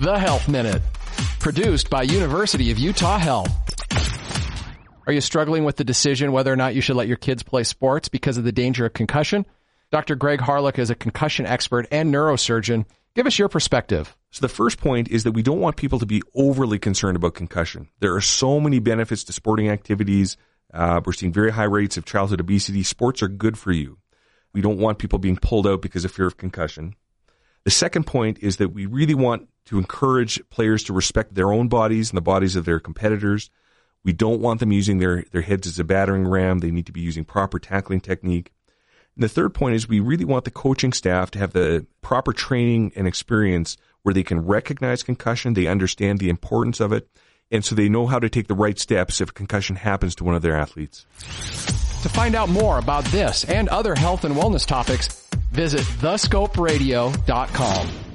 The Health Minute, produced by University of Utah Health. Are you struggling with the decision whether or not you should let your kids play sports because of the danger of concussion? Dr. Greg Hawryluk is a concussion expert and neurosurgeon. Give us your perspective. So the first point is that we don't want people to be overly concerned about concussion. There are so many benefits to sporting activities. Uh, we're seeing very high rates of childhood obesity. Sports are good for you. We don't want people being pulled out because of fear of concussion. The second point is that we really want to encourage players to respect their own bodies and the bodies of their competitors. We don't want them using their, their heads as a battering ram. They need to be using proper tackling technique. And the third point is we really want the coaching staff to have the proper training and experience where they can recognize concussion, they understand the importance of it, and so they know how to take the right steps if concussion happens to one of their athletes. To find out more about this and other health and wellness topics, visit thescoperadio.com.